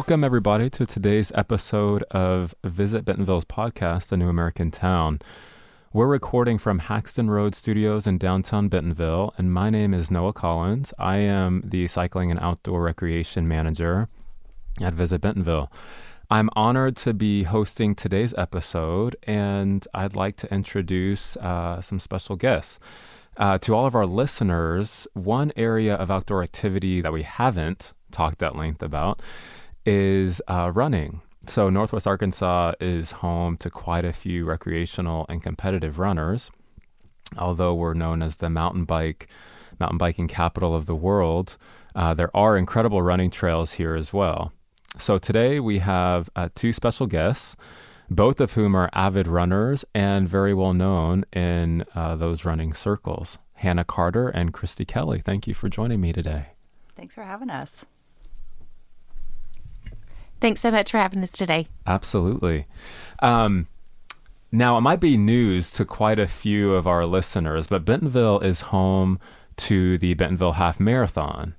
Welcome, everybody, to today's episode of Visit Bentonville's podcast, A New American Town. We're recording from Haxton Road Studios in downtown Bentonville, and my name is Noah Collins. I am the cycling and outdoor recreation manager at Visit Bentonville. I'm honored to be hosting today's episode, and I'd like to introduce uh, some special guests. Uh, to all of our listeners, one area of outdoor activity that we haven't talked at length about is uh, running. So, Northwest Arkansas is home to quite a few recreational and competitive runners. Although we're known as the mountain bike, mountain biking capital of the world, uh, there are incredible running trails here as well. So, today we have uh, two special guests, both of whom are avid runners and very well known in uh, those running circles. Hannah Carter and Kristi Kelley, thank you for joining me today. Thanks for having us. Thanks so much for having us today. Absolutely. Um, now, it might be news to quite a few of our listeners, but Bentonville is home to the Bentonville Half Marathon.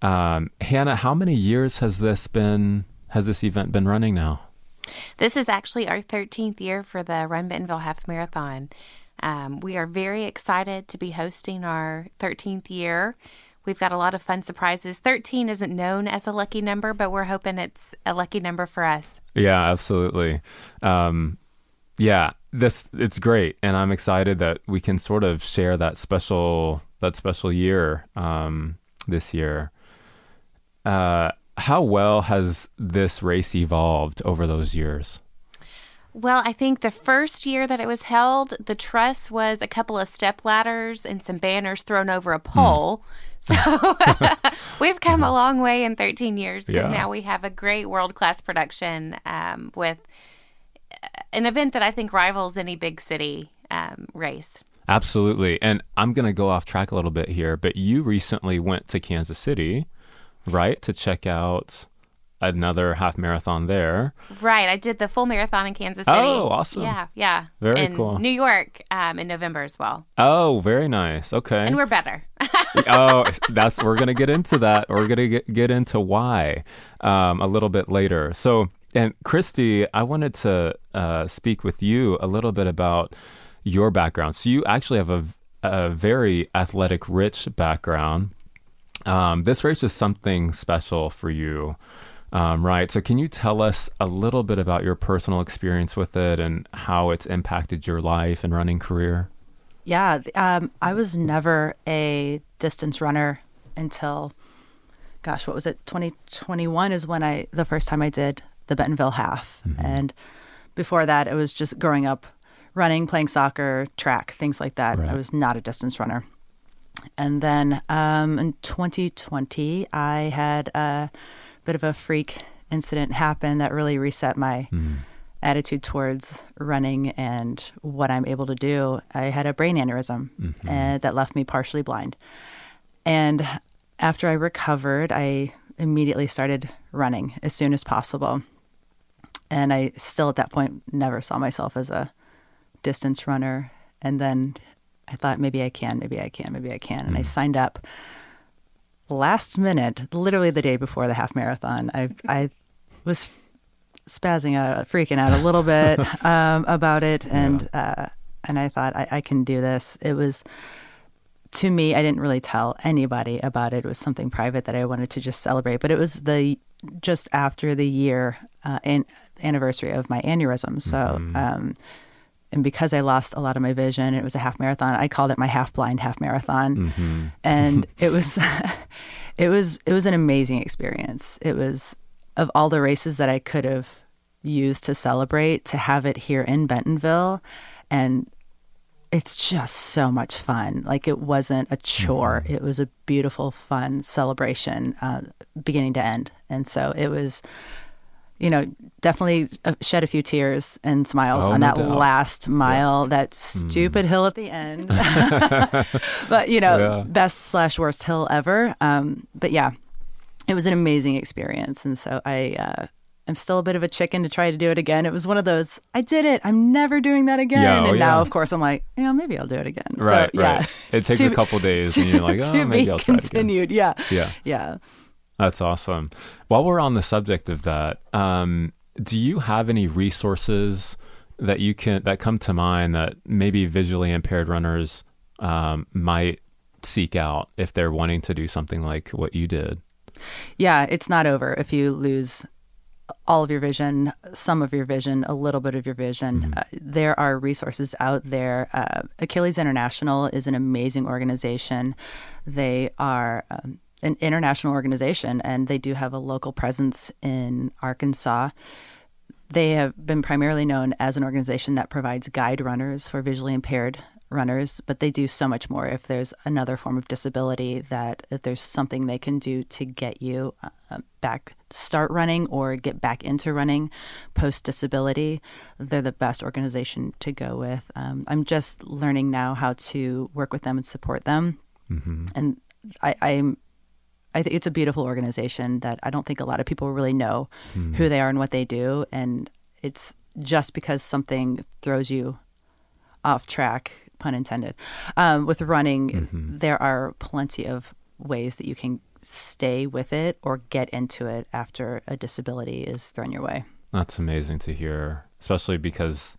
Um, Hannah, how many years has this been? Has this event been running now? This is actually our 13th year for the Run Bentonville Half Marathon. Um, we are very excited to be hosting our 13th year. We've got a lot of fun surprises. 13 isn't known as a lucky number, but we're hoping it's a lucky number for us. Yeah, absolutely. Um, yeah, this it's great, and I'm excited that we can sort of share that special that special year um, this year. Uh, how well has this race evolved over those years? Well, I think the first year that it was held, the truss was a couple of step ladders and some banners thrown over a pole. Mm. So we've come a long way in 13 years because yeah. now we have a great world class production um, with uh, an event that I think rivals any big city um, race. Absolutely. And I'm going to go off track a little bit here, but you recently went to Kansas City, right, to check out another half marathon there. Right. I did the full marathon in Kansas City. Oh, awesome. Yeah, yeah. Very in cool. New York um, in November as well. Oh, very nice. Okay. And we're better. oh, that's we're gonna get into that. We're gonna get, get into why um, a little bit later. So, and Kristi, I wanted to uh, speak with you a little bit about your background. So, you actually have a, a very athletic, rich background. Um, this race is something special for you. Um, right. So, can you tell us a little bit about your personal experience with it and how it's impacted your life and running career? Yeah, um, I was never a distance runner until, gosh, what was it? 2021 is when I, the first time I did the Bentonville half. Mm-hmm. And before that, it was just growing up running, playing soccer, track, things like that. Right. I was not a distance runner. And then um, in 2020, I had a bit of a freak incident happened that really reset my. Mm attitude towards running and what I'm able to do, I had a brain aneurysm mm-hmm. uh, that left me partially blind. And after I recovered, I immediately started running as soon as possible. And I still at that point never saw myself as a distance runner. And then I thought maybe I can, maybe I can, maybe I can. And mm. I signed up last minute, literally the day before the half marathon. I I was spazzing out, freaking out a little bit um, about it, and yeah. uh, and I thought I, I, can do this. It was to me, I didn't really tell anybody about it. It was something private that I wanted to just celebrate. But it was the just after the year uh, an, anniversary of my aneurysm, so. Mm-hmm. Um, and because I lost a lot of my vision, it was a half marathon. I called it my half blind half marathon, mm-hmm. and it was, it was, it was an amazing experience. It was of all the races that I could have used to celebrate, to have it here in Bentonville. And it's just so much fun. Like it wasn't a chore, mm-hmm. it was a beautiful, fun celebration, uh, beginning to end. And so it was. You know, definitely uh, shed a few tears and smiles oh, on that doubt. last mile, yeah. that stupid mm. hill at the end. but you know, yeah. best slash worst hill ever. Um, but yeah, it was an amazing experience. And so I, uh, I'm still a bit of a chicken to try to do it again. It was one of those, I did it. I'm never doing that again. Yeah, oh, and yeah. now, of course, I'm like, you know, maybe I'll do it again. Right, so, right. It takes to, a couple days, to, and you're like, oh, maybe I'll try continued. it again. Yeah, yeah, That's awesome. While we're on the subject of that, um, do you have any resources that you can that come to mind that maybe visually impaired runners um, might seek out if they're wanting to do something like what you did? Yeah, it's not over if you lose all of your vision, some of your vision, a little bit of your vision. Mm-hmm. Uh, there are resources out there. Uh, Achilles International is an amazing organization. They are um, an international organization and they do have a local presence in Arkansas. They have been primarily known as an organization that provides guide runners for visually impaired runners, but they do so much more. If there's another form of disability, that if there's something they can do to get you uh, back, start running or get back into running post disability, they're the best organization to go with. Um, I'm just learning now how to work with them and support them, Mm-hmm. and I, I'm. I think it's a beautiful organization that I don't think a lot of people really know Hmm. who they are and what they do, and it's just because something throws you off track, pun intended. Um, with running, Mm-hmm. there are plenty of ways that you can stay with it or get into it after a disability is thrown your way. That's amazing to hear, especially because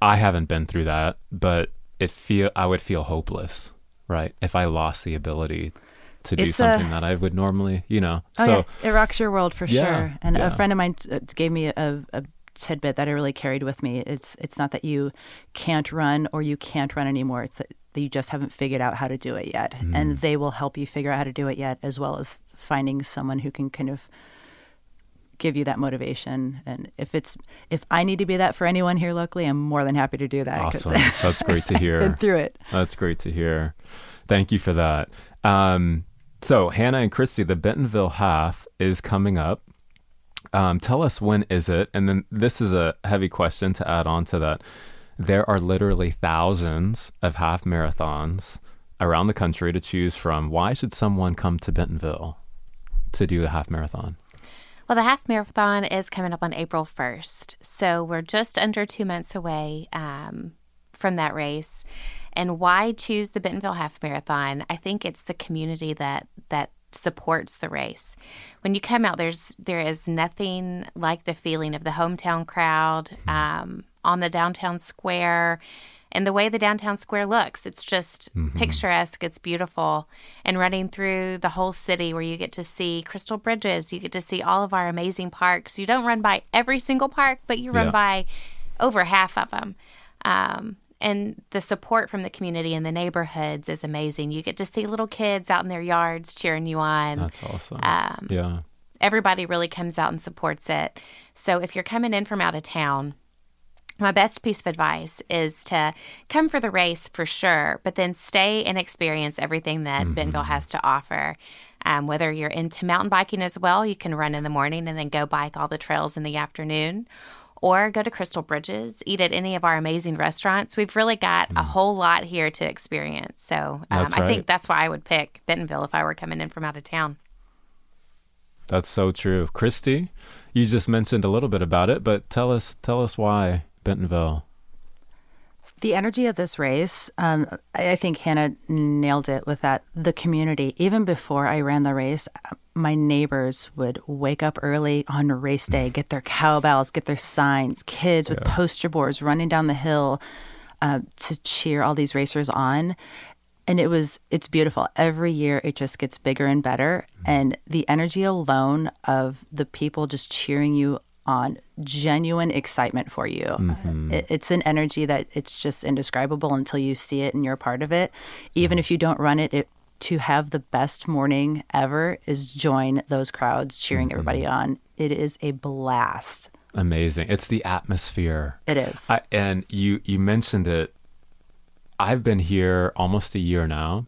I haven't been through that, but it feel I would feel hopeless, right? If I lost the ability to do It's a- something that I would normally, you know. Oh, so yeah. it rocks your world for Yeah, sure. And yeah. a friend of mine t- uh, gave me a, a tidbit that I really carried with me. It's it's not that you can't run or you can't run anymore. It's that you just haven't figured out how to do it yet, Mm-hmm. and they will help you figure out how to do it yet, as well as finding someone who can kind of give you that motivation. And if it's if I need to be that for anyone here locally, I'm more than happy to do that. awesome. That's great to hear. been through it. That's great to hear. Thank you for that. Um, so Hannah and Kristi, the Bentonville half is coming up. Um, tell us when is it? And then this is a heavy question to add on to that. There are literally thousands of half marathons around the country to choose from. Why should someone come to Bentonville to do the half marathon? Well, the half marathon is coming up on April 1st. So we're just under two months away um, from that race. And why choose the Bentonville Half Marathon? I think it's the community that, that supports the race. When you come out, there's there is nothing like the feeling of the hometown crowd um, on the downtown square and the way the downtown square looks. It's just picturesque. It's beautiful. And running through the whole city where you get to see crystal bridges, you get to see all of our amazing parks. You don't run by every single park, but you run Yeah. by over half of them. Um, and the support from the community and the neighborhoods is amazing. You get to see little kids out in their yards cheering you on That's awesome. um, yeah. everybody really comes out and supports it. So if you're coming in from out of town, my best piece of advice is to come for the race for sure, but then stay and experience everything that Bentonville has to offer. Um, whether you're into mountain biking as well, you can run in the morning and then go bike all the trails in the afternoon. Or go to Crystal Bridges, eat at any of our amazing restaurants. We've really got a whole lot here to experience. So um, That's I think that's why I would pick Bentonville if I were coming in from out of town. That's so true. Kristi, you just mentioned a little bit about it, but tell us tell us why Bentonville. The energy of this race, um, I think Hannah nailed it with that. The community, even before I ran the race, my neighbors would wake up early on race day, get their cowbells, get their signs, kids with poster boards running down the hill uh, to cheer all these racers on. And it was, it's beautiful. Every year it just gets bigger and better. And the energy alone of the people just cheering you on, genuine excitement for you. Mm-hmm. It, it's an energy that it's just indescribable until you see it and you're part of it. Even mm-hmm. if you don't run it, it to have the best morning ever is join those crowds cheering mm-hmm. everybody on. It is a blast. Amazing. It's the atmosphere. It is. I, and you you mentioned it. I've been here almost a year now,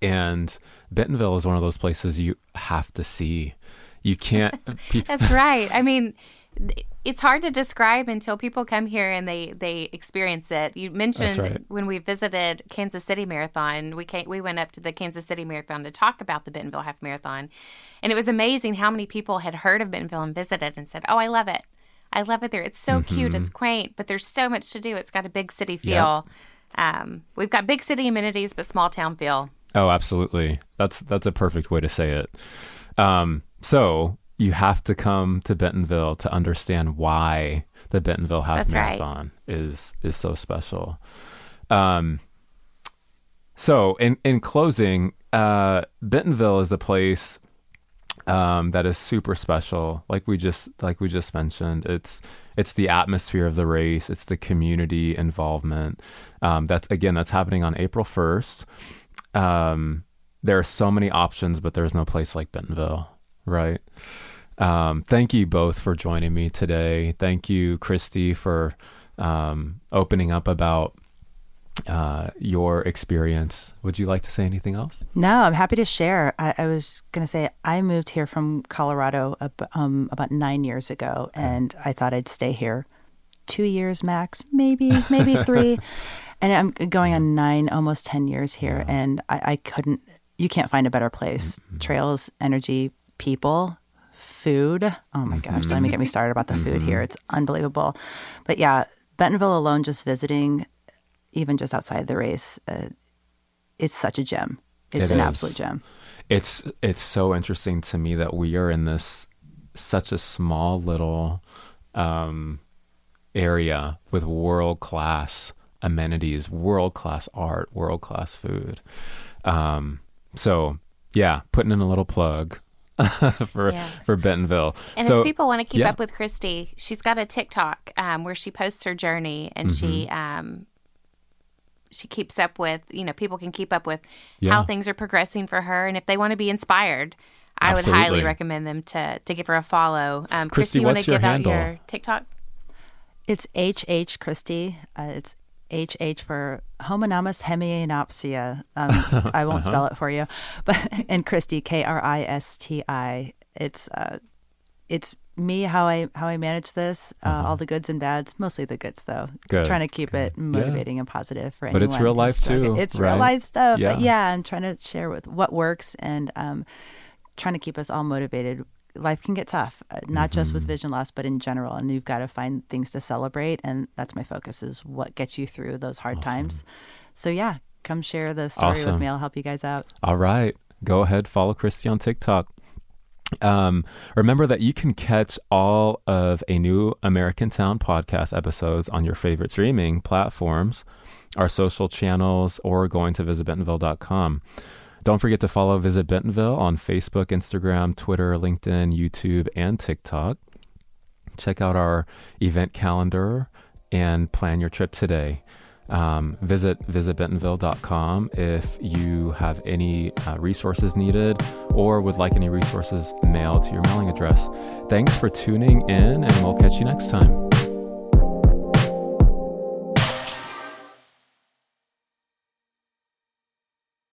and Bentonville is one of those places you have to see. You can't. pe- That's right. I mean, it's hard to describe until people come here and they they experience it. You mentioned right. when we visited Kansas City Marathon, we came, we went up to the Kansas City Marathon to talk about the Bentonville Half Marathon, and it was amazing how many people had heard of Bentonville and visited and said, "Oh, I love it." I love it there. It's so cute. It's quaint, but there's so much to do. It's got a big city feel. Um, we've got big city amenities, but small town feel. oh, absolutely. That's that's a perfect way to say it. Um, so you have to come to Bentonville to understand why the Bentonville Half That's right. Marathon is is so special. Um, so in in closing, uh, Bentonville is a place um, that is super special. Like we just like we just mentioned, it's it's the atmosphere of the race. It's the community involvement. Um, that's again that's happening on April first. Um, there are so many options, but there's no place like Bentonville, right? Um, thank you both for joining me today. Thank you, Kristi, for um, opening up about uh, your experience. Would you like to say anything else? No, I'm happy to share. I, I was going to say I moved here from Colorado ab- um, about nine years ago, and I thought I'd stay here two years max, maybe, maybe three. And I'm going on nine, almost 10 years here, and I, I couldn't, you can't find a better place. Trails, energy, people, food. Oh my gosh, don't even get me started about the food here. It's unbelievable. But yeah, Bentonville alone, just visiting, even just outside the race, uh, it's such a gem. It's It an is. absolute gem. it's it's so interesting to me that we are in this such a small little um, area with world class amenities, world class art, world class food. Um, so yeah, putting in a little plug for Yeah. for Bentonville. And so if people want to keep yeah. up with Kristi, she's got a TikTok um, where she posts her journey and she Mm-hmm. um, she keeps up with you know people can keep up with Yeah. how things are progressing for her, and if they want to be inspired, I would highly recommend them to to give her a follow. Um, Kristi, Kristi, you want what's to your give out handle? your TikTok? It's HH Kristi. Uh, it's HH for Homonymous Hemianopsia. Um, I won't spell it for you, but and Kristi K R I S T I. It's uh, it's me how I how I manage this. Uh, All the goods and bads, mostly the goods though. Good, Trying to keep it motivating and positive for But it's real life, struggling. too, It's right? real life stuff. Yeah. But yeah, I'm trying to share with what works and um, trying to keep us all motivated. Life can get tough, uh, not just Mm-hmm. with vision loss, but in general. And you've got to find things to celebrate, and that's my focus: is what gets you through those hard times. So yeah, come share the story Awesome. with me. I'll help you guys out. All right. Go ahead, follow Kristi on TikTok. Um, remember that you can catch all of a new American Town podcast episodes on your favorite streaming platforms, our social channels, or going to visitbentonville.com. Don't forget to follow Visit Bentonville on Facebook, Instagram, Twitter, LinkedIn, YouTube, and TikTok. Check out our event calendar and plan your trip today. Um, visit visitbentonville.com if you have any uh, resources needed or would like any resources mailed to your mailing address. Thanks for tuning in, and we'll catch you next time.